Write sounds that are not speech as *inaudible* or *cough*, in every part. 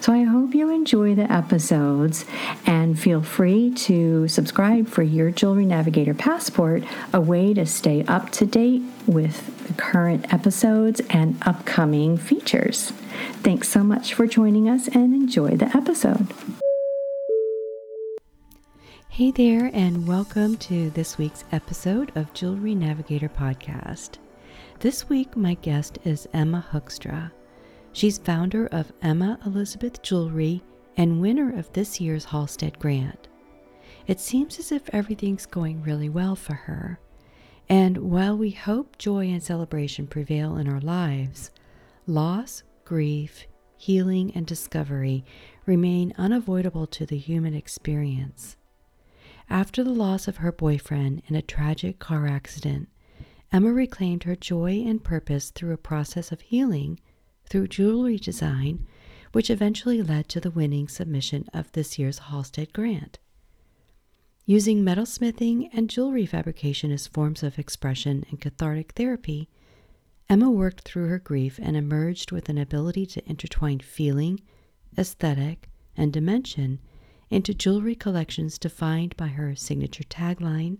So I hope you enjoy the episodes and feel free to subscribe for your Jewelry Navigator Passport, a way to stay up to date with the current episodes and upcoming features. Thanks so much for joining us and enjoy the episode. Hey there, and welcome to this week's episode of Jewelry Navigator Podcast. This week, my guest is Emma Hoekstra. She's founder of Emma Elizabeth Jewelry and winner of this year's Halstead Grant. It seems as if everything's going really well for her. And while we hope joy and celebration prevail in our lives, loss, grief, healing, and discovery remain unavoidable to the human experience. After the loss of her boyfriend in a tragic car accident, Emma reclaimed her joy and purpose through a process of healing through jewelry design, which eventually led to the winning submission of this year's Halstead Grant. Using metalsmithing and jewelry fabrication as forms of expression and cathartic therapy, Emma worked through her grief and emerged with an ability to intertwine feeling, aesthetic, and dimension into jewelry collections defined by her signature tagline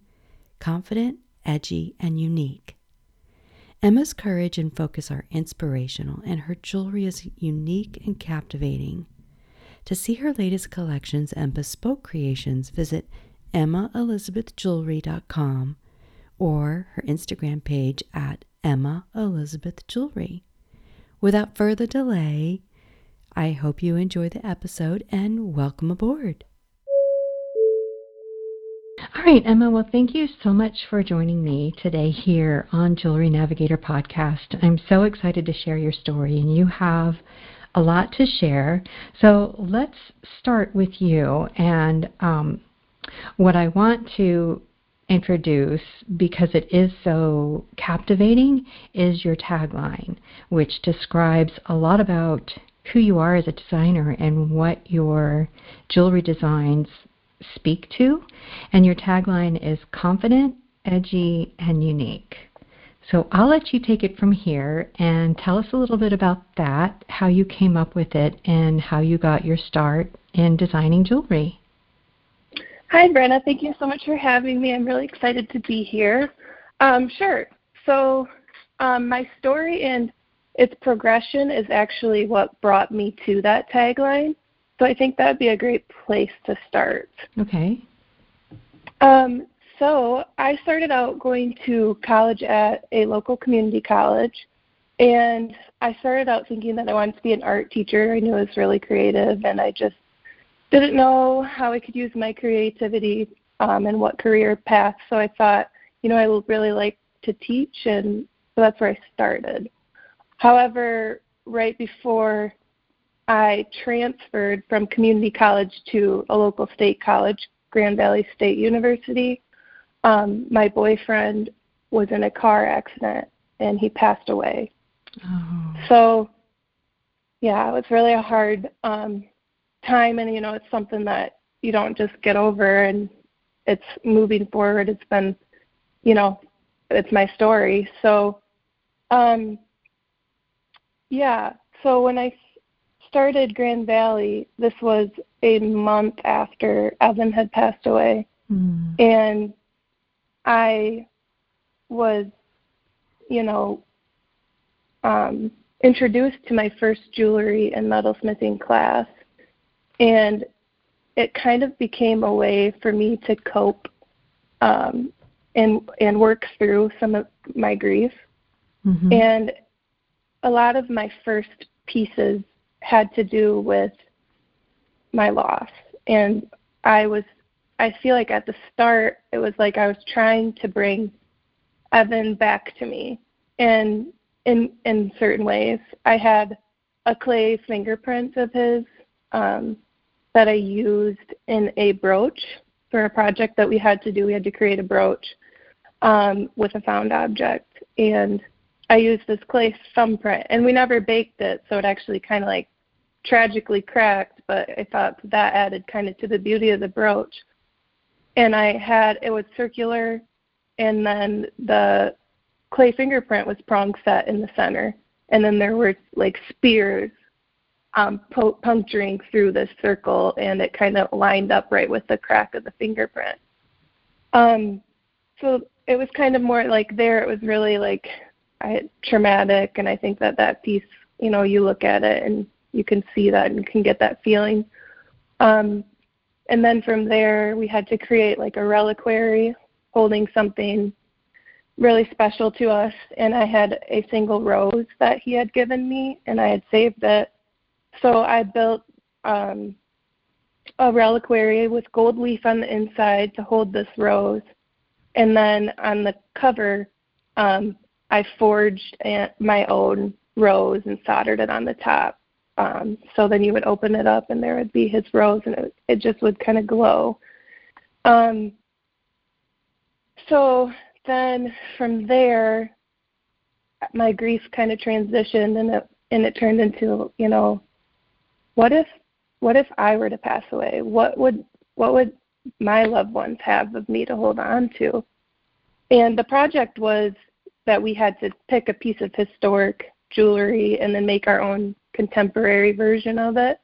confident, edgy, and unique. Emma's courage and focus are inspirational, and her jewelry is unique and captivating. To see her latest collections and bespoke creations, visit emmaelizabethjewelry.com or her Instagram page at Emma. Without further delay, I hope you enjoy the episode and welcome aboard. All right, Emma. Well, thank you so much for joining me today here on Jewelry Navigator Podcast. I'm so excited to share your story, and you have a lot to share. So let's start with you. And um, what I want to introduce, because it is so captivating, is your tagline, which describes a lot about who you are as a designer and what your jewelry designs speak to. And your tagline is confident, edgy, and unique. So I'll let you take it from here and tell us a little bit about that, how you came up with it, and how you got your start in designing jewelry. Hi, Brenna. Thank you so much for having me. I'm really excited to be here. Um, sure. So, um, my story and its progression is actually what brought me to that tagline. So I think that would be a great place to start. Okay. Um, so I started out going to college at a local community college, and I started out thinking that I wanted to be an art teacher. I knew I was really creative, and I just didn't know how I could use my creativity um, and what career path. So I thought, you know, I would really like to teach, and so that's where I started. However, right before I transferred from community college to a local state college, Grand Valley State University. Um, my boyfriend was in a car accident and he passed away. Oh. So, yeah, it was really a hard um, time, and you know, it's something that you don't just get over, and it's moving forward. It's been, you know, it's my story. So, um, yeah. So when I started Grand Valley, this was a month after Evan had passed away. Mm. And I was, you know, um, introduced to my first jewelry and metalsmithing class. And it kind of became a way for me to cope um, and and work through some of my grief. Mm-hmm. And a lot of my first pieces had to do with my loss. And I was I feel like at the start it was like I was trying to bring Evan back to me. And in in certain ways. I had a clay fingerprint of his um, that I used in a brooch for a project that we had to do. We had to create a brooch um, with a found object, and I used this clay thumbprint. And we never baked it, so it actually kind of like tragically cracked. But I thought that added kind of to the beauty of the brooch. And I had it was circular, and then the clay fingerprint was prong set in the center, and then there were like spears um, po- puncturing through this circle, and it kind of lined up right with the crack of the fingerprint. Um, so it was kind of more like there. It was really like I, traumatic, and I think that that piece, you know, you look at it and you can see that and can get that feeling. Um, and then from there, we had to create like a reliquary holding something really special to us and I had a single rose that he had given me and I had saved it. So I built um a reliquary with gold leaf on the inside to hold this rose. And then on the cover, um, I forged my own rose and soldered it on the top. Um, so then you would open it up and there would be his rose and it, it just would kind of glow. Um, so then from there, my grief kind of transitioned, and it and it turned into you know, what if what if I were to pass away? What would what would my loved ones have of me to hold on to? And the project was that we had to pick a piece of historic jewelry and then make our own contemporary version of it.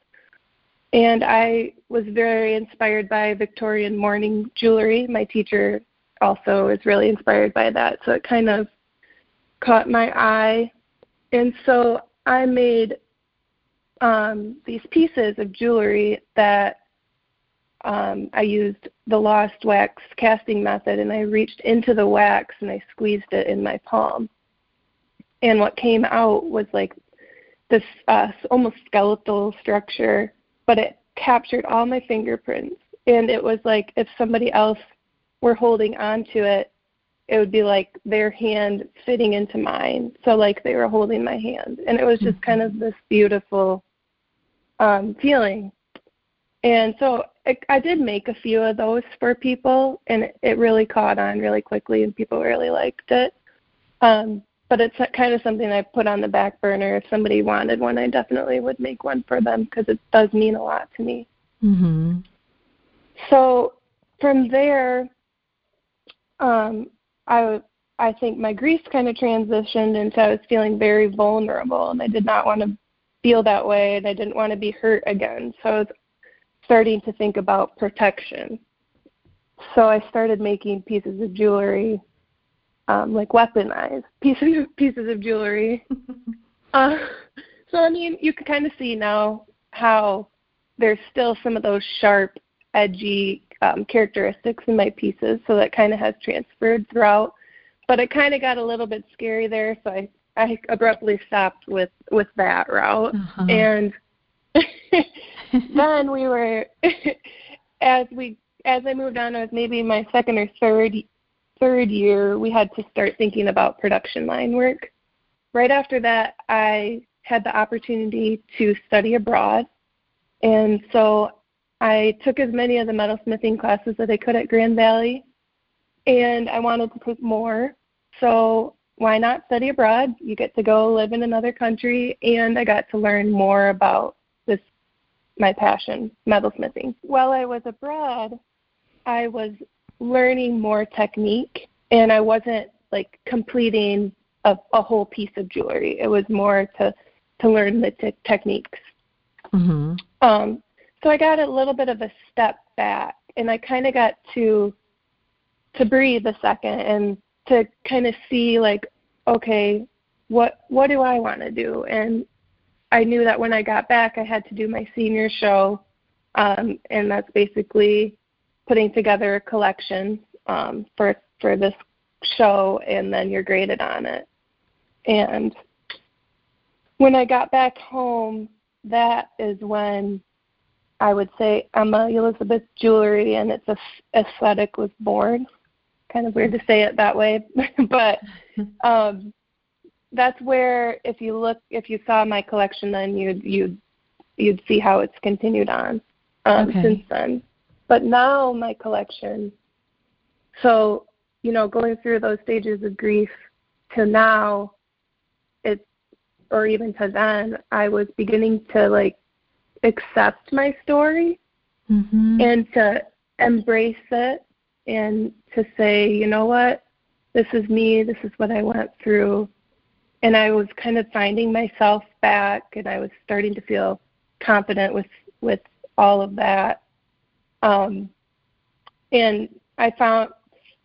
And I was very inspired by Victorian mourning jewelry. My teacher also is really inspired by that. So it kind of caught my eye. And so I made um, these pieces of jewelry that um, I used the lost wax casting method and I reached into the wax and I squeezed it in my palm. And what came out was like this uh, almost skeletal structure, but it captured all my fingerprints. And it was like if somebody else were holding on to it, it would be like their hand fitting into mine. So like they were holding my hand. And it was just kind of this beautiful um, feeling. And so I, I did make a few of those for people, and it, it really caught on really quickly, and people really liked it. Um, but it's kind of something I put on the back burner. If somebody wanted one, I definitely would make one for them because it does mean a lot to me. Mm-hmm. So from there, um, I I think my grief kind of transitioned into I was feeling very vulnerable, and I did not want to feel that way, and I didn't want to be hurt again. So I was starting to think about protection. So I started making pieces of jewelry, um, like weaponized pieces *laughs* pieces of jewelry. *laughs* uh, so I mean, you can kind of see now how there's still some of those sharp, edgy um, characteristics in my pieces, so that kind of has transferred throughout. But it kind of got a little bit scary there, so I I abruptly stopped with with that route. Uh-huh. And *laughs* then we were as we as I moved on, it was maybe my second or third third year. We had to start thinking about production line work. Right after that, I had the opportunity to study abroad, and so I took as many of the metalsmithing classes that I could at Grand Valley, and I wanted to take more. So why not study abroad? You get to go live in another country, and I got to learn more about this my passion, metalsmithing. While I was abroad, I was learning more technique, and I wasn't like completing a, a whole piece of jewelry. It was more to to learn the t- techniques. Mm-hmm. Um, so I got a little bit of a step back and I kind of got to to breathe a second and to kind of see like okay what what do I want to do and I knew that when I got back I had to do my senior show um, and that's basically putting together a collection um, for for this show, and then you're graded on it. And when I got back home, that is when I would say Emma Elizabeth Jewelry and its aesthetic was born. Kind of weird to say it that way, *laughs* but *laughs* um, that's where if you look, if you saw my collection, then you'd you'd you'd see how it's continued on um, okay. since then. But now my collection, so you know, going through those stages of grief to now, it's or even to then, I was beginning to like accept my story mm-hmm. and to embrace it and to say, you know what, this is me, this is what I went through. And I was kind of finding myself back and I was starting to feel confident with with all of that. Um, and I found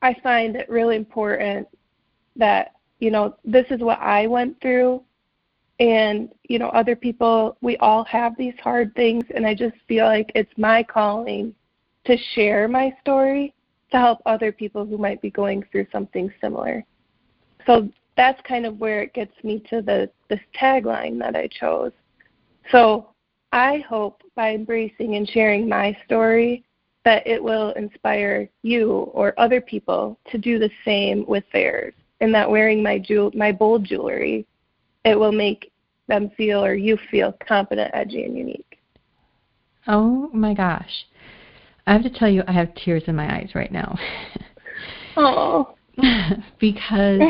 I find it really important that you know this is what I went through. And you know other people we all have these hard things. And i just feel like it's my calling to share my story to help other people who might be going through something similar. So that's kind of where it gets me to the this tagline that i chose. So i hope by embracing and sharing my story that it will inspire you or other people to do the same with theirs and that wearing my jewel my bold jewelry it will make them feel or you feel confident, edgy, and unique. Oh my gosh. I have to tell you, I have tears in my eyes right now. *laughs* oh. *laughs* because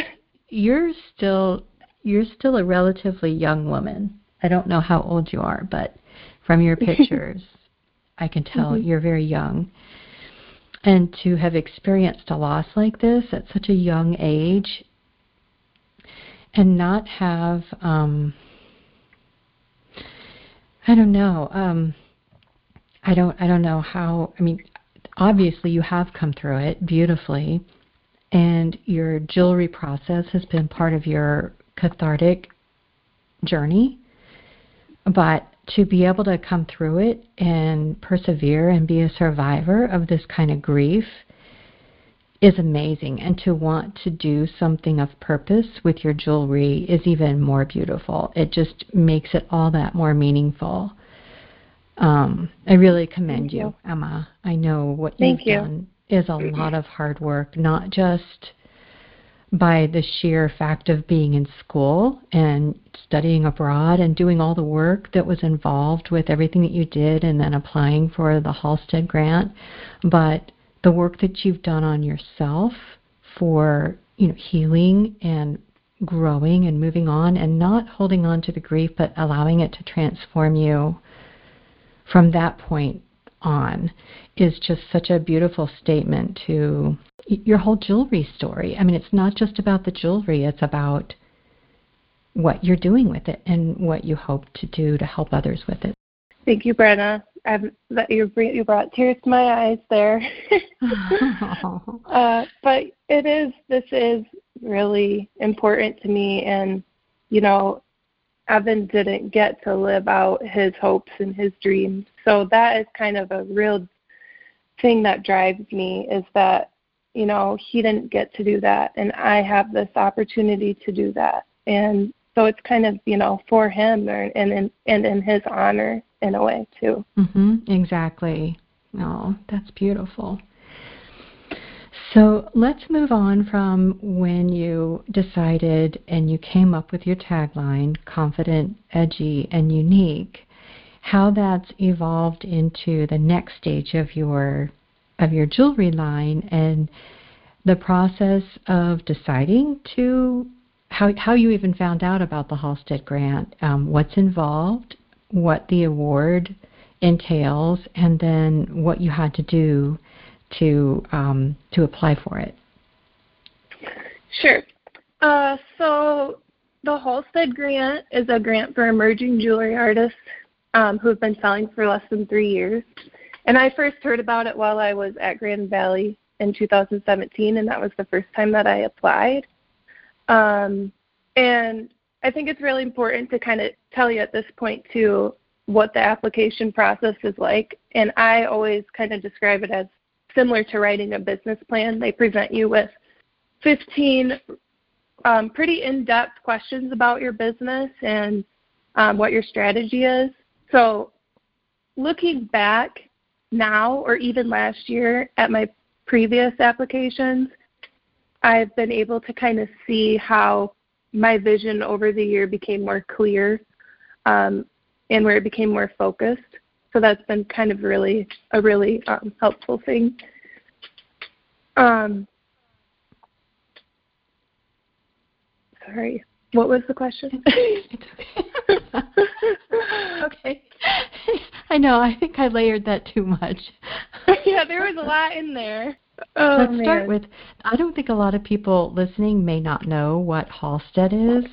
you're still you're still a relatively young woman. I don't know how old you are, but from your *laughs* pictures, I can tell mm-hmm. you're very young. And to have experienced a loss like this at such a young age and not have um, I don't know. Um, I don't. I don't know how. I mean, obviously you have come through it beautifully, and your jewelry process has been part of your cathartic journey. But to be able to come through it and persevere and be a survivor of this kind of grief is amazing. And to want to do something of purpose with your jewelry is even more beautiful. It just makes it all that more meaningful. Um, I really commend you. you. Emma. I know what Thank you've you. done is a lot of hard work, not just by the sheer fact of being in school and studying abroad and doing all the work that was involved with everything that you did and then applying for the Halstead grant, but the work that you've done on yourself for you know healing and growing and moving on and not holding on to the grief but allowing it to transform you from that point on is just such a beautiful statement to your whole jewelry story. I mean, it's not just about the jewelry, it's about what you're doing with it and what you hope to do to help others with it. Thank you, Brenna. I've, that you you brought tears to my eyes there. *laughs* *laughs* uh, but it is this is really important to me, and you know, Evan didn't get to live out his hopes and his dreams, so that is kind of a real thing that drives me is that you know he didn't get to do that, and I have this opportunity to do that, and so it's kind of you know for him and in and in his honor in a way too. Mm-hmm. Exactly. Oh, that's beautiful. So let's move on from when you decided and you came up with your tagline, confident, edgy, and unique, how that's evolved into the next stage of your of your jewelry line and the process of deciding to how how you even found out about the Halstead grant, um, what's involved, what the award entails, and then what you had to do to um, to apply for it. Sure. Uh, so the Halstead grant is a grant for emerging jewelry artists um, who have been selling for less than three years. And I first heard about it while I was at Grand Valley in 2017, and that was the first time that I applied. Um, and I think it's really important to kind of tell you at this point too what the application process is like. And I always kind of describe it as similar to writing a business plan. They present you with 15 um, pretty in depth questions about your business and um, what your strategy is. So, looking back now or even last year at my previous applications, I've been able to kind of see how my vision over the year became more clear um, and where it became more focused. So that's been kind of really a really um, helpful thing. Um, sorry, what was the question? *laughs* it's okay. okay. I know. I think I layered that too much. *laughs* yeah, there was a lot in there. Oh, Let's man. start with I don't think a lot of people listening may not know what Halstead is.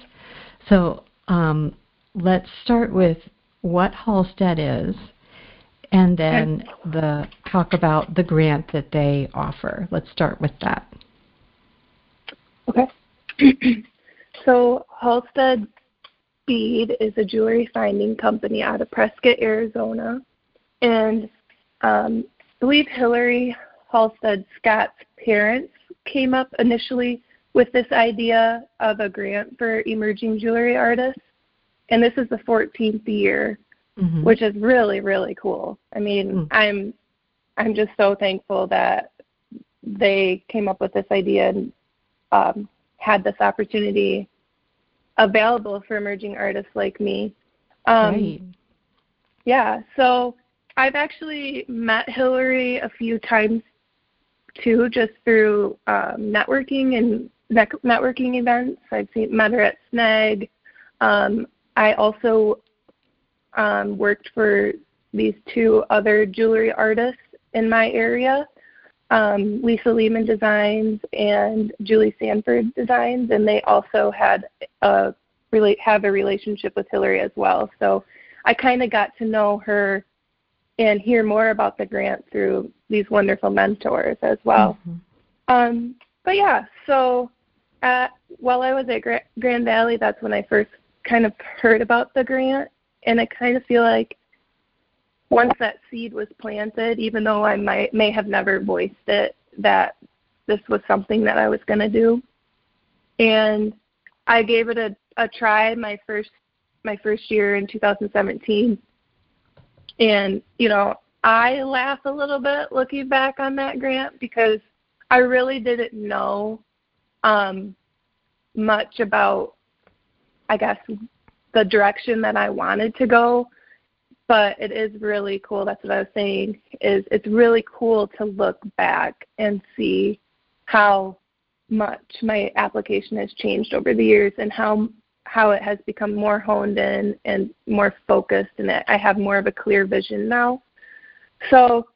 So um, let's start with what Halstead is and then the talk about the grant that they offer. Let's start with that. Okay. *clears throat* so Halstead Bead is a jewelry finding company out of Prescott, Arizona, and um, I believe Hillary Halstead Scott's parents came up initially with this idea of a grant for emerging jewelry artists, and this is the 14th year, mm-hmm. which is really really cool. I mean, mm. I'm I'm just so thankful that they came up with this idea and um, had this opportunity available for emerging artists like me. Um, right. Yeah, so I've actually met Hillary a few times too, just through um, networking and networking events. I've seen, met her at Snag. Um, I also um, worked for these two other jewelry artists in my area, um, Lisa Lehman Designs and Julie Sanford Designs, and they also had a really have a relationship with Hillary as well. So I kind of got to know her and hear more about the grant through these wonderful mentors as well. Mm-hmm. Um, but yeah, so at, while I was at Gra- Grand Valley, that's when I first kind of heard about the grant, and I kind of feel like once that seed was planted, even though I might may have never voiced it, that this was something that I was going to do, and I gave it a, a try my first my first year in 2017 and, you know, I laugh a little bit looking back on that grant because I really didn't know um, much about, I guess, the direction that I wanted to go. But it is really cool. That's what I was saying. Is it's really cool to look back and see how much my application has changed over the years and how how it has become more honed in and more focused, and I have more of a clear vision now. So,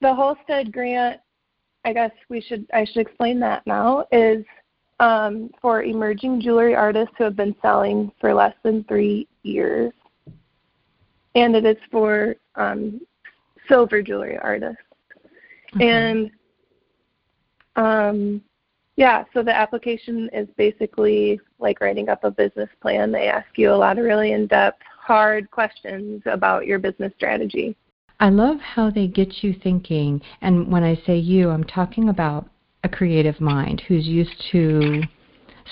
the Halstead grant, I guess we should I should explain that now is um, for emerging jewelry artists who have been selling for less than three years, and it is for um, silver jewelry artists. Okay. And um, yeah, so the application is basically like writing up a business plan. They ask you a lot of really in depth, hard questions about your business strategy. I love how they get you thinking. And when I say you, I'm talking about a creative mind who's used to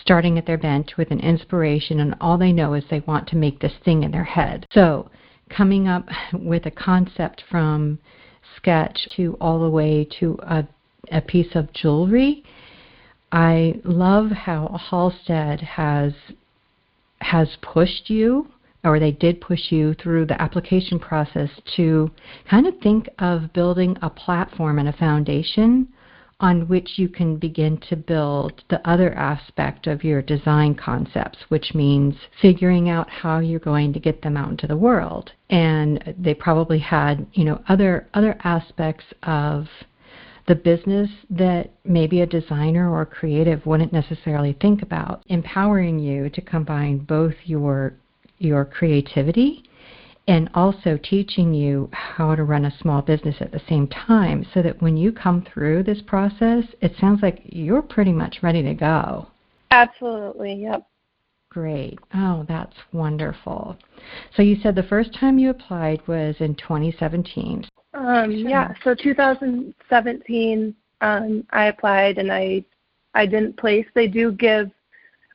starting at their bench with an inspiration, and all they know is they want to make this thing in their head. So, coming up with a concept from sketch to all the way to a, a piece of jewelry. I love how Halstead has has pushed you or they did push you through the application process to kind of think of building a platform and a foundation on which you can begin to build the other aspect of your design concepts, which means figuring out how you're going to get them out into the world. And they probably had, you know, other other aspects of the business that maybe a designer or creative wouldn't necessarily think about, empowering you to combine both your your creativity and also teaching you how to run a small business at the same time so that when you come through this process, it sounds like you're pretty much ready to go. Absolutely, yep. great. Oh, that's wonderful. So you said the first time you applied was in 2017. Um, yeah, so 2017, um, I applied and I I didn't place. They do give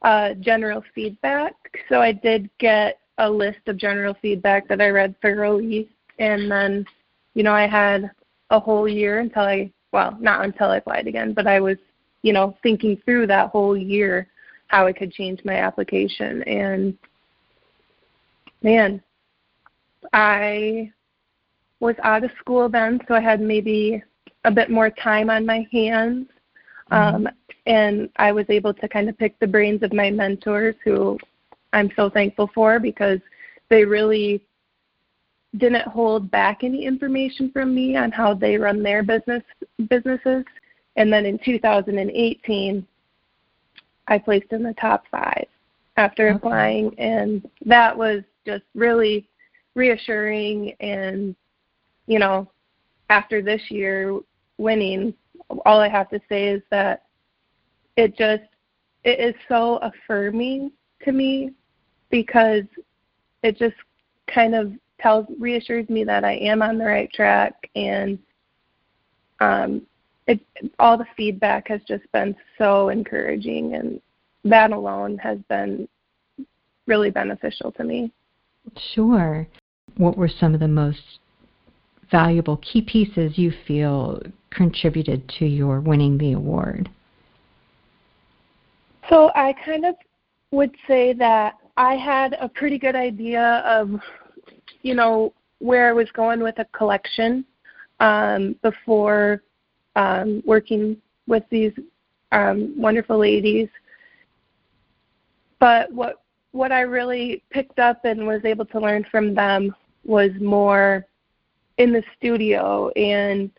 uh, general feedback, so I did get a list of general feedback that I read thoroughly, and then, you know, I had a whole year until I well, not until I applied again, but I was, you know, thinking through that whole year how I could change my application, and man, I was out of school then, so I had maybe a bit more time on my hands. Mm-hmm. Um, and I was able to kind of pick the brains of my mentors, who I'm so thankful for because they really didn't hold back any information from me on how they run their business businesses. And then in 2018, I placed in the top five after okay. applying, and that was just really reassuring and you know, after this year winning, all I have to say is that it just it is so affirming to me because it just kind of tells reassures me that I am on the right track and um it all the feedback has just been so encouraging and that alone has been really beneficial to me. Sure. What were some of the most valuable key pieces you feel contributed to your winning the award? So I kind of would say that I had a pretty good idea of, you know, where I was going with a collection um, before um, working with these um, wonderful ladies. But what what I really picked up and was able to learn from them was more in the studio and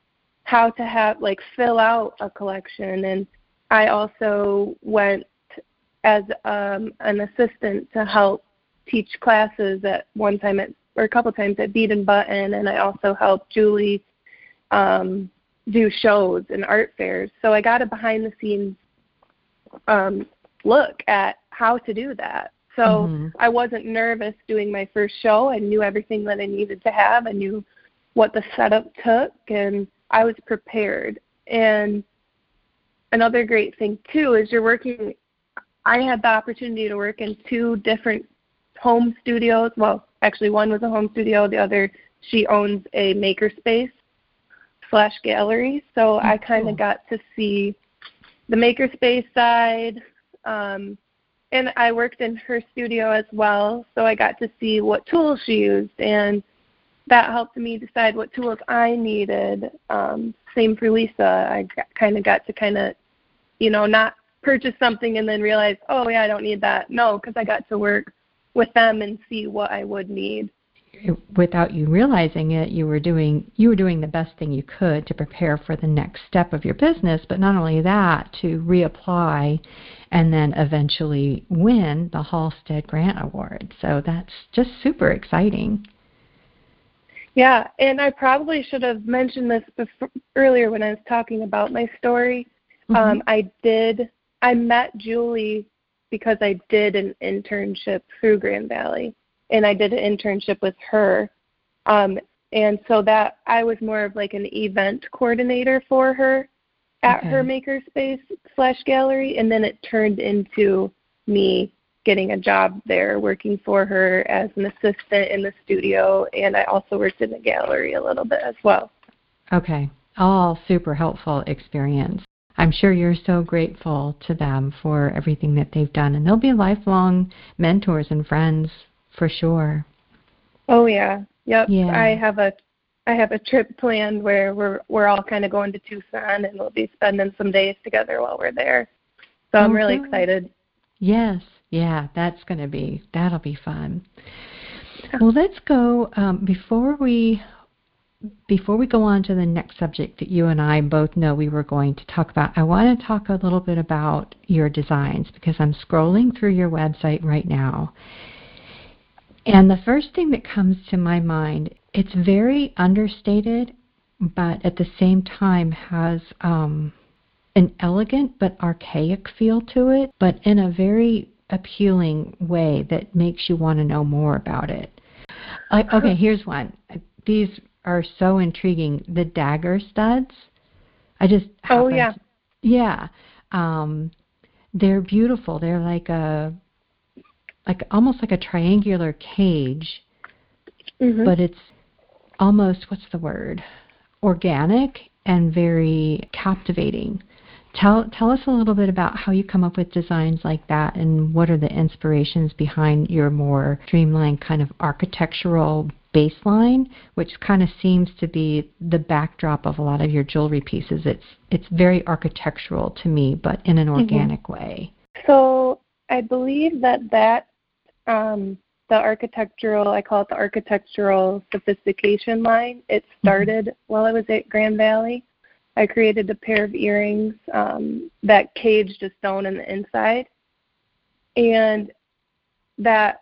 how to have like fill out a collection and I also went as um, an assistant to help teach classes at one time at or a couple times at Bead and Button and I also helped Julie um, do shows and art fairs. So I got a behind the scenes um, look at how to do that. So mm-hmm. I wasn't nervous doing my first show. I knew everything that I needed to have. I knew what the setup took and I was prepared. And another great thing too is you're working I had the opportunity to work in two different home studios. Well, actually one was a home studio, the other she owns a makerspace slash gallery. So I kind of got to see the makerspace side. Um, and I worked in her studio as well, so I got to see what tools she used and that helped me decide what tools I needed. Um, same for Lisa. I kind of got to kind of, you know, not purchase something and then realize, oh yeah, I don't need that. No, because I got to work with them and see what I would need. Without you realizing it, you were doing you were doing the best thing you could to prepare for the next step of your business. But not only that, to reapply and then eventually win the Halstead Grant Award. So that's just super exciting. Yeah, and I probably should have mentioned this before, earlier when I was talking about my story. Mm-hmm. Um, I did. I met Julie because I did an internship through Grand Valley, and I did an internship with her. Um, and so that I was more of like an event coordinator for her at okay. her makerspace slash gallery, and then it turned into me getting a job there working for her as an assistant in the studio and I also worked in the gallery a little bit as well. Okay. All super helpful experience. I'm sure you're so grateful to them for everything that they've done and they'll be lifelong mentors and friends for sure. Oh yeah. Yep. Yeah. I have a I have a trip planned where we're we're all kind of going to Tucson and we'll be spending some days together while we're there. So I'm really excited. Yes, yeah, that's going to be that'll be fun. Well, let's go um, before we before we go on to the next subject that you and I both know we were going to talk about. I want to talk a little bit about your designs because I'm scrolling through your website right now. And the first thing that comes to my mind, it's very understated, but at the same time has um, an elegant but archaic feel to it, but in a very appealing way that makes you want to know more about it. Like, okay, here's one. These are so intriguing. The dagger studs. I just oh yeah yeah um, they're beautiful. They're like a like almost like a triangular cage, mm-hmm. but it's almost what's the word organic and very captivating. Tell tell us a little bit about how you come up with designs like that and what are the inspirations behind your more streamlined kind of architectural baseline, which kind of seems to be the backdrop of a lot of your jewelry pieces. It's it's very architectural to me, but in an mm-hmm. organic mm-hmm. way. So I believe that that um, the architectural, I call it the architectural sophistication line. It mm-hmm. started mm-hmm. while I was at Grand Valley. I created a pair of earrings um, that caged a stone in the inside, and that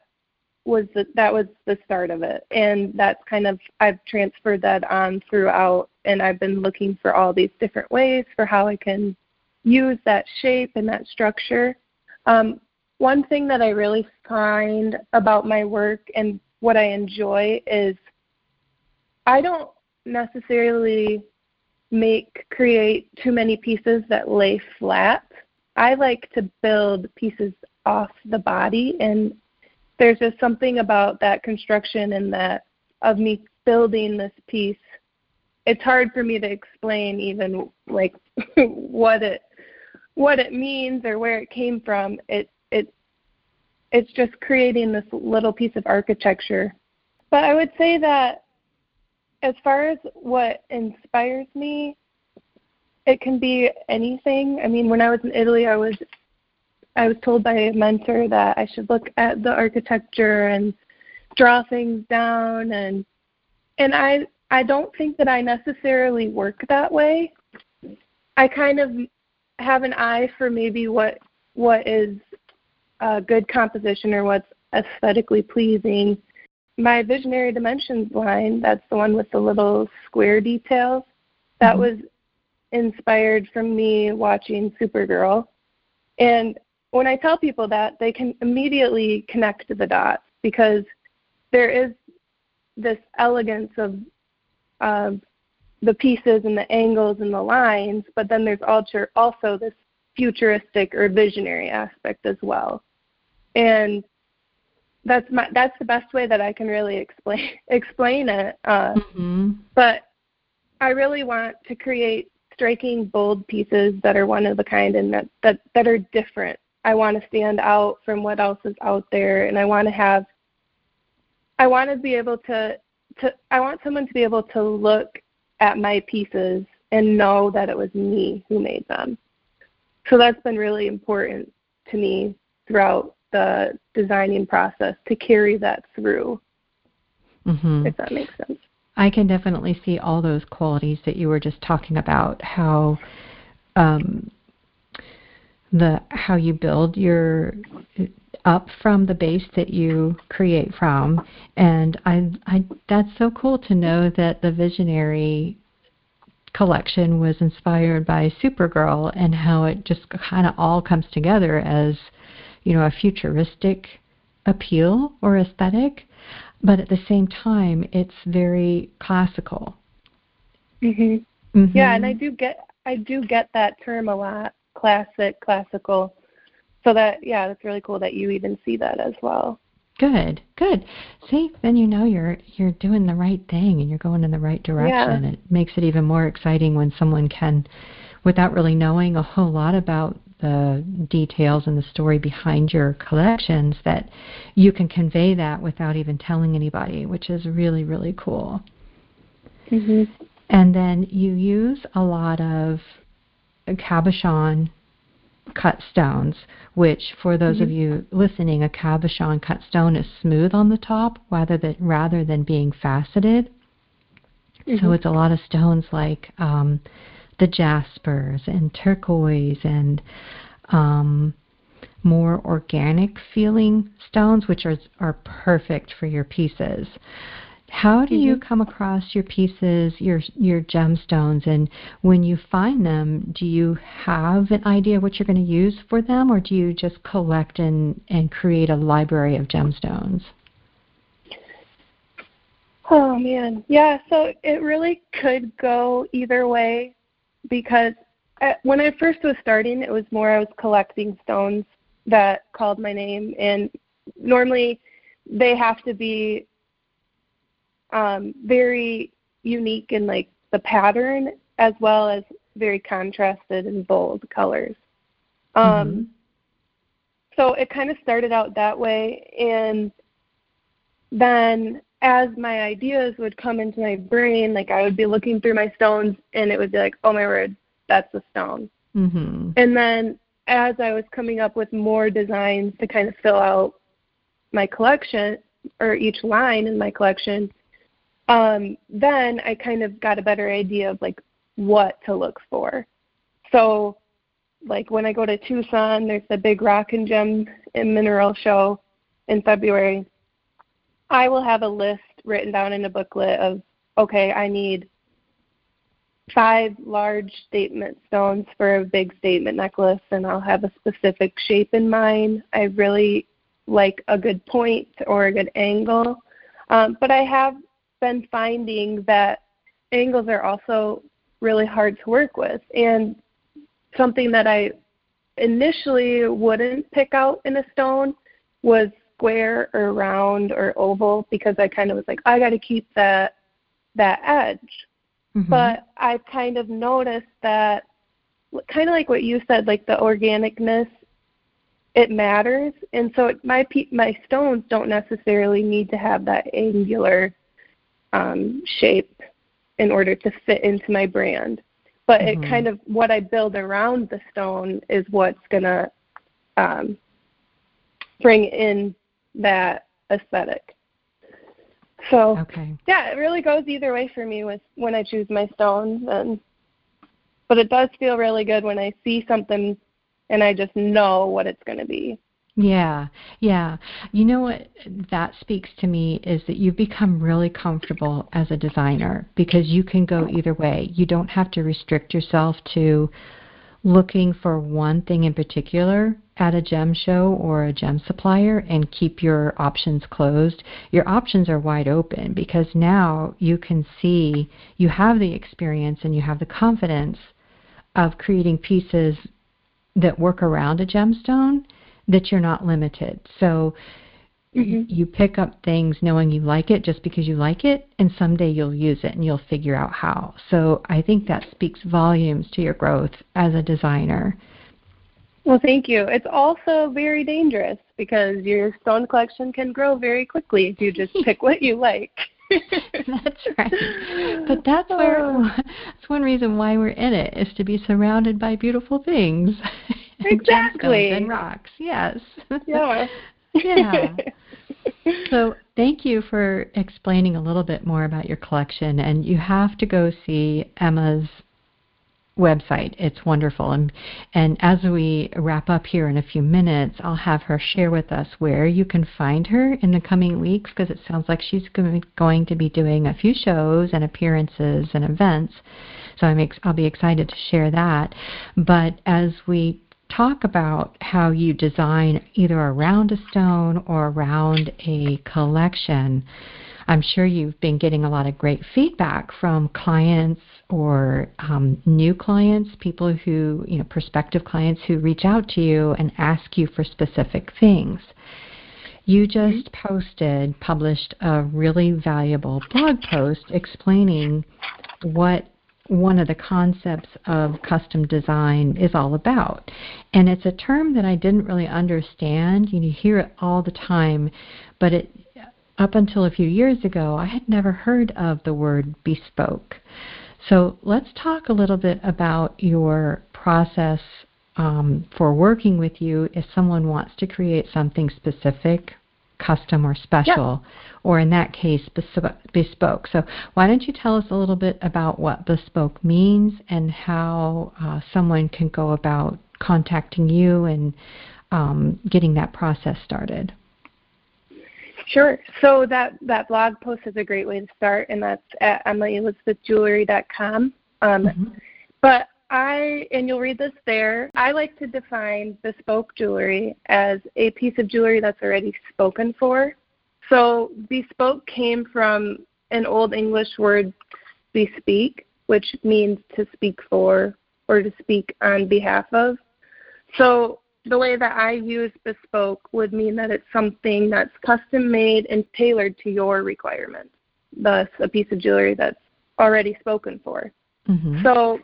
was the, that was the start of it. And that's kind of I've transferred that on throughout, and I've been looking for all these different ways for how I can use that shape and that structure. Um, one thing that I really find about my work and what I enjoy is I don't necessarily make create too many pieces that lay flat. I like to build pieces off the body and there's just something about that construction and that of me building this piece. It's hard for me to explain even like *laughs* what it what it means or where it came from. It it it's just creating this little piece of architecture. But I would say that as far as what inspires me, it can be anything. I mean, when I was in Italy, I was I was told by a mentor that I should look at the architecture and draw things down and and I I don't think that I necessarily work that way. I kind of have an eye for maybe what what is a good composition or what's aesthetically pleasing my visionary dimensions line that's the one with the little square details that mm-hmm. was inspired from me watching supergirl and when i tell people that they can immediately connect the dots because there is this elegance of of the pieces and the angles and the lines but then there's also also this futuristic or visionary aspect as well and that's my that's the best way that I can really explain *laughs* explain it. Uh, mm-hmm. But I really want to create striking, bold pieces that are one of a kind and that that that are different. I want to stand out from what else is out there, and I want to have. I want to be able to to. I want someone to be able to look at my pieces and know that it was me who made them. So that's been really important to me throughout the designing process to carry that through. Mm-hmm. If that makes sense. I can definitely see all those qualities that you were just talking about. How um, the how you build your up from the base that you create from, and I, I that's so cool to know that the visionary collection was inspired by Supergirl and how it just kind of all comes together as you know, a futuristic appeal or aesthetic, but at the same time, it's very classical. Mhm. Mm-hmm. Yeah, and I do get I do get that term a lot, classic, classical. So that yeah, that's really cool that you even see that as well. Good, good. See, then you know you're you're doing the right thing and you're going in the right direction. Yeah. It makes it even more exciting when someone can, without really knowing a whole lot about the details and the story behind your collections that you can convey that without even telling anybody, which is really, really cool. Mm-hmm. And then you use a lot of cabochon cut stones, which for those mm-hmm. of you listening, a cabochon cut stone is smooth on the top rather than rather than being faceted. Mm-hmm. So it's a lot of stones like um, the jaspers and turquoise and um, more organic feeling stones, which are, are perfect for your pieces. How do mm-hmm. you come across your pieces, your your gemstones, and when you find them, do you have an idea what you're going to use for them, or do you just collect and and create a library of gemstones? Oh man, yeah. So it really could go either way, because at, when I first was starting, it was more I was collecting stones that called my name, and normally they have to be um, very unique in like the pattern as well as very contrasted and bold colors. Um, mm-hmm. So it kind of started out that way, and then as my ideas would come into my brain, like I would be looking through my stones, and it would be like, "Oh my word, that's a stone." Mm-hmm. And then as I was coming up with more designs to kind of fill out my collection or each line in my collection, um, then I kind of got a better idea of like what to look for. So, like when I go to Tucson, there's the big rock and gem and mineral show in February. I will have a list written down in a booklet of okay, I need five large statement stones for a big statement necklace, and I'll have a specific shape in mind. I really like a good point or a good angle. Um, but I have been finding that angles are also really hard to work with. And something that I initially wouldn't pick out in a stone was square or round or oval because I kind of was like, I got to keep that that edge. Mm-hmm. But I've kind of noticed that, kind of like what you said, like the organicness it matters and so it, my my stones don't necessarily need to have that angular um, shape in order to fit into my brand but mm-hmm. it kind of what i build around the stone is what's going to um, bring in that aesthetic so okay. yeah it really goes either way for me with when i choose my stones and but it does feel really good when i see something and I just know what it's going to be. Yeah, yeah. You know what that speaks to me is that you've become really comfortable as a designer because you can go either way. You don't have to restrict yourself to looking for one thing in particular at a gem show or a gem supplier and keep your options closed. Your options are wide open because now you can see you have the experience and you have the confidence of creating pieces that work around a gemstone that you're not limited. So mm-hmm. you pick up things knowing you like it just because you like it, and someday you'll use it and you'll figure out how. So I think that speaks volumes to your growth as a designer. Well, thank you. It's also very dangerous because your stone collection can grow very quickly if you just pick what you like. *laughs* that's right. But that's where *laughs* that's one reason why we're in it is to be surrounded by beautiful things. *laughs* Exactly. and rocks. Yes. Yeah. *laughs* yeah. So thank you for explaining a little bit more about your collection and you have to go see Emma's website. It's wonderful. And, and as we wrap up here in a few minutes, I'll have her share with us where you can find her in the coming weeks because it sounds like she's going to be doing a few shows and appearances and events. So I'm ex- I'll be excited to share that. But as we talk about how you design either around a stone or around a collection, I'm sure you've been getting a lot of great feedback from clients or um, new clients, people who, you know, prospective clients who reach out to you and ask you for specific things. You just posted, published a really valuable blog post explaining what one of the concepts of custom design is all about. And it's a term that I didn't really understand. You, hear it all the time, but it up until a few years ago, I had never heard of the word bespoke. So let's talk a little bit about your process um, for working with you if someone wants to create something specific, custom, or special, yeah. or in that case, bespoke. So why don't you tell us a little bit about what bespoke means and how uh, someone can go about contacting you and um, getting that process started? Sure. So that that blog post is a great way to start, and that's at emmaelizabethjewelry.com. Um, mm-hmm. But I and you'll read this there. I like to define bespoke jewelry as a piece of jewelry that's already spoken for. So bespoke came from an old English word bespeak, which means to speak for or to speak on behalf of. So the way that I use bespoke would mean that it's something that's custom made and tailored to your requirements, thus, a piece of jewelry that's already spoken for. Mm-hmm. So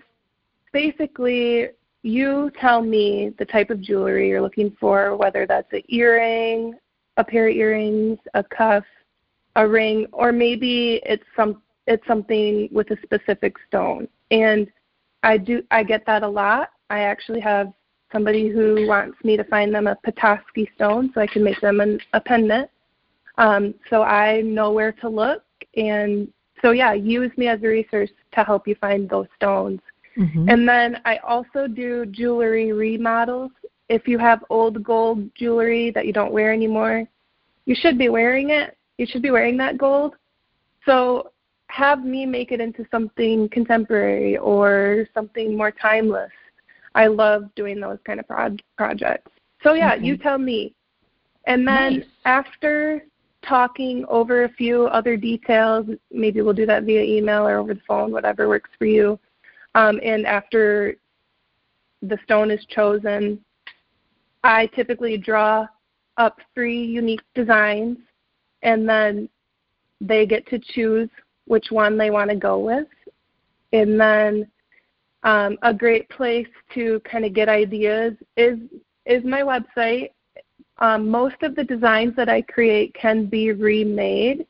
basically, you tell me the type of jewelry you're looking for, whether that's an earring, a pair of earrings, a cuff, a ring, or maybe it's some it's something with a specific stone. And I do I get that a lot. I actually have somebody who wants me to find them a Petoskey stone so I can make them an, a pendant. Um, so I know where to look, and so yeah, use me as a resource to help you find those stones. Mm-hmm. And then I also do jewelry remodels. If you have old gold jewelry that you don't wear anymore, you should be wearing it. You should be wearing that gold. So have me make it into something contemporary or something more timeless. I love doing those kind of pro- projects. So yeah, you tell me. And then nice. after talking over a few other details, maybe we'll do that via email or over the phone, whatever works for you. Um, and after the stone is chosen, I typically draw up three unique designs, and then they get to choose which one they want to go with. And then um, a great place to kind of get ideas is is my website. Um, most of the designs that I create can be remade,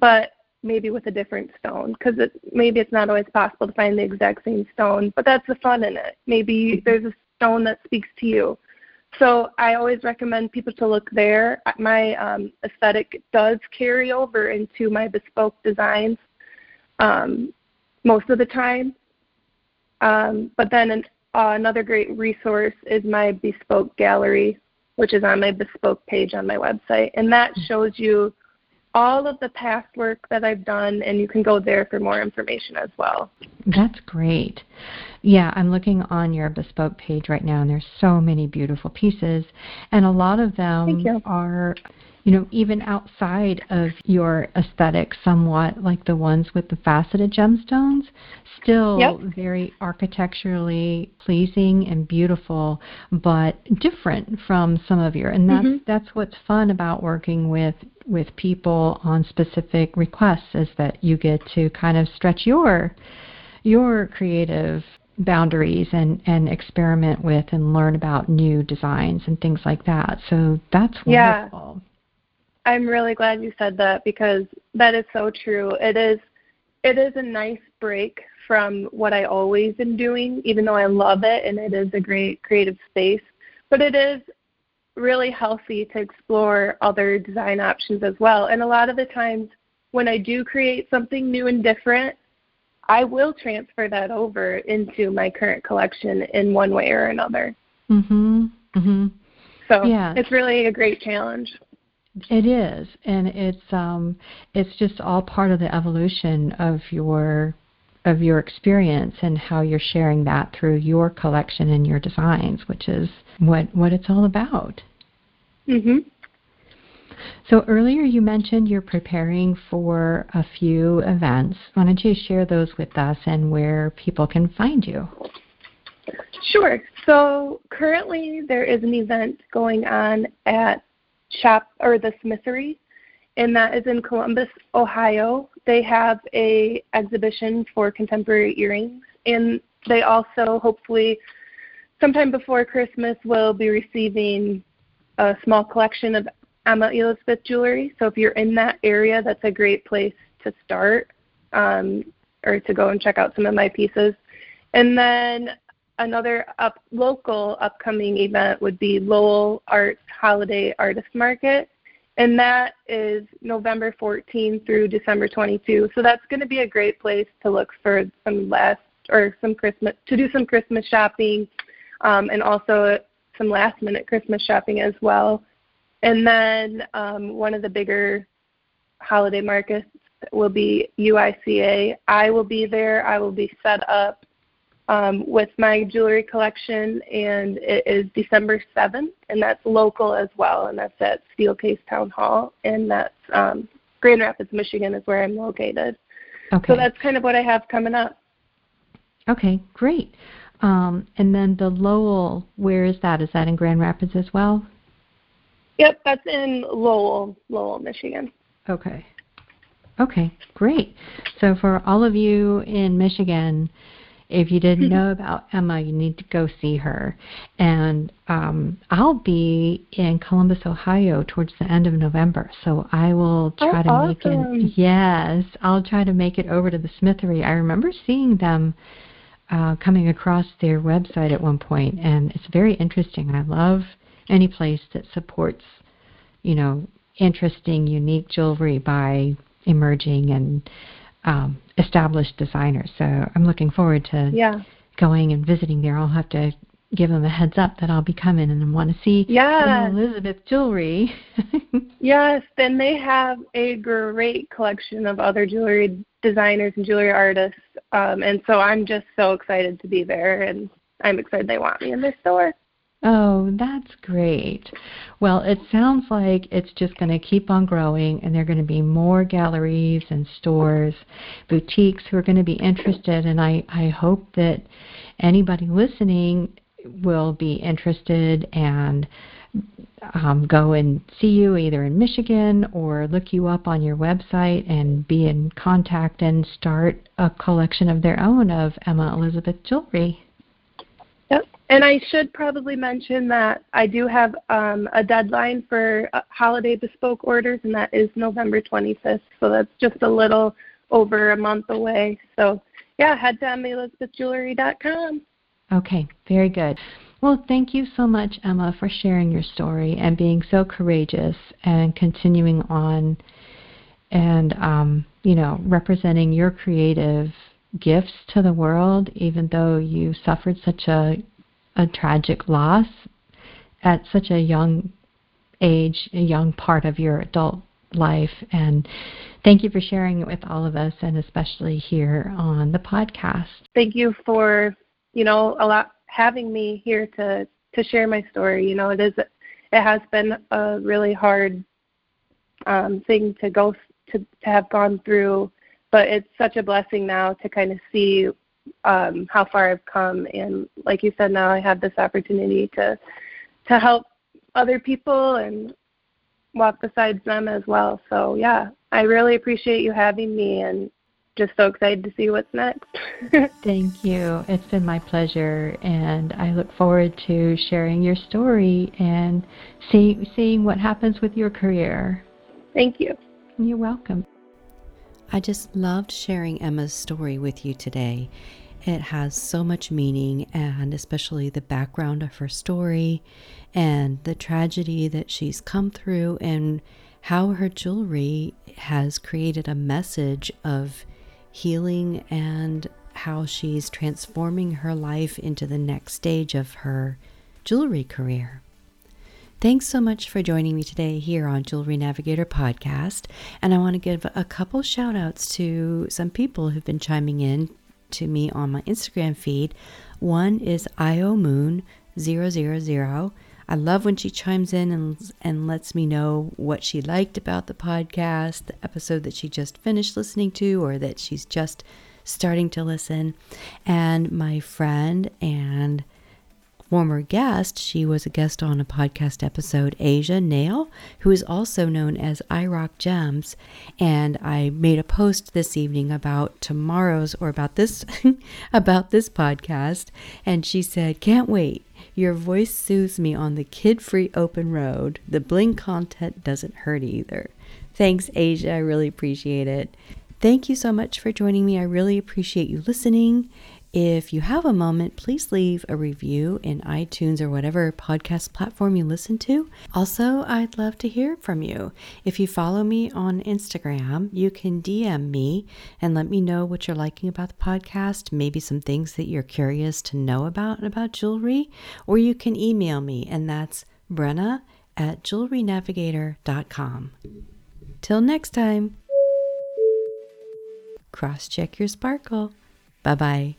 but maybe with a different stone because it, maybe it's not always possible to find the exact same stone. But that's the fun in it. Maybe mm-hmm. there's a stone that speaks to you. So I always recommend people to look there. My um, aesthetic does carry over into my bespoke designs um, most of the time. Um, but then an, uh, another great resource is my bespoke gallery, which is on my bespoke page on my website, and that mm-hmm. shows you all of the past work that I've done, and you can go there for more information as well. That's great. Yeah, I'm looking on your bespoke page right now, and there's so many beautiful pieces, and a lot of them are you know, even outside of your aesthetic somewhat, like the ones with the faceted gemstones, still yep. very architecturally pleasing and beautiful, but different from some of your. And that's mm-hmm. that's what's fun about working with with people on specific requests is that you get to kind of stretch your your creative boundaries and and experiment with and learn about new designs and things like that. So that's wonderful. I'm really glad you said that because that is so true. It is it is a nice break from what I always am doing, even though I love it and it is a great creative space. But it is really healthy to explore other design options as well. And a lot of the times when I do create something new and different, I will transfer that over into my current collection in one way or another. Mhm. Mhm. So, yeah. it's really a great challenge. It is, and it's um, it's just all part of the evolution of your of your experience and how you're sharing that through your collection and your designs, which is what what it's all about. Mhm. So earlier you mentioned you're preparing for a few events. Why don't you share those with us and where people can find you? Sure. So currently there is an event going on at shop or the Smithery, and that is in Columbus, Ohio. They have a exhibition for contemporary earrings, and they also hopefully sometime before Christmas will be receiving a small collection of Emma Elizabeth jewelry. So if you're in that area, that's a great place to start um, or to go and check out some of my pieces. And then another up local upcoming event would be Lowell Arts Holiday Artist Market, and that is November 14 through December 22. So that's going to be a great place to look for some last or some Christmas to do some Christmas shopping, um, and also some last minute Christmas shopping as well. And then um, one of the bigger holiday markets will be UICA. I will be there. I will be set up um, with my jewelry collection, and it is December 7th, and that's local as well, and that's at Steelcase Town Hall, and that's um, Grand Rapids, Michigan, is where I'm located. Okay. So that's kind of what I have coming up. Okay, great. Um, and then the Lowell, where is that? Is that in Grand Rapids as well? Yep, that's in Lowell, Lowell, Michigan. Okay. Okay, great. So for all of you in Michigan, if you didn't *laughs* know about Emma, you need to go see her. And um, I'll be in Columbus, Ohio, towards the end of November. So I will Oh, try to make awesome. it. Yes, I'll try to make it over to the Smithery. I remember seeing them uh, coming across their website at one point, and it's very interesting. I love any place that supports, you know, interesting, unique jewelry by emerging and um, established designers. So I'm looking forward to Yeah. going and visiting there. I'll have to give them a heads up that I'll be coming and want to see Yes. Elizabeth jewelry. *laughs* Yes, then they have a great collection of other jewelry designers and jewelry artists. Um, and so I'm just so excited to be there, and I'm excited they want me in their store. Oh, that's great. Well, it sounds like it's just going to keep on growing, and there are going to be more galleries and stores, boutiques who are going to be interested. And I, I hope that anybody listening will be interested and um, go and see you either in Michigan or look you up on your website and be in contact and start a collection of their own of Emma Elizabeth jewelry. Yep. And I should probably mention that I do have um, a deadline for uh, holiday bespoke orders, and that is November 25th. So that's just a little over a month away. So, yeah, head to emmaelizabethjewelry.com. Okay, very good. Well, thank you so much, Emma, for sharing your story and being so courageous and continuing on and, um, you know, representing your creative gifts to the world, even though you suffered such a, a tragic loss at such a young age, a young part of your adult life. And thank you for sharing it with all of us and especially here on the podcast. Thank you for, you know, a lot having me here to to share my story. You know, it is it has been a really hard um, thing to go to to have gone through, but it's such a blessing now to kind of see um, how far I've come. And like you said, now I have this opportunity to to help other people and walk beside them as well. So yeah, I really appreciate you having me and just so excited to see what's next. *laughs* Thank you. It's been my pleasure, and I look forward to sharing your story and see, seeing what happens with your career. Thank you. You're welcome. I just loved sharing Emma's story with you today. It has so much meaning, and especially the background of her story and the tragedy that she's come through, and how her jewelry has created a message of healing and how she's transforming her life into the next stage of her jewelry career. Thanks so much for joining me today here on Jewelry Navigator Podcast. And I want to give a couple shout outs to some people who've been chiming in to me on my Instagram feed. One is IO Moon 000. I love when she chimes in and, and lets me know what she liked about the podcast, the episode that she just finished listening to, or that she's just starting to listen. And my friend and former guest, she was a guest on a podcast episode, Asia Nail, who is also known as iRock Gems. And I made a post this evening about tomorrow's or about this *laughs* about this podcast, and she said, "Can't wait." Your voice soothes me on the kid free open road. The bling content doesn't hurt either. Thanks, Asia. I really appreciate it. Thank you so much for joining me. I really appreciate you listening. If you have a moment, please leave a review in iTunes or whatever podcast platform you listen to. Also, I'd love to hear from you. If you follow me on Instagram, you can DM me and let me know what you're liking about the podcast, maybe some things that you're curious to know about about jewelry, or you can email me, and that's Brenna at jewelrynavigator.com. Till next time, cross check your sparkle. Bye bye.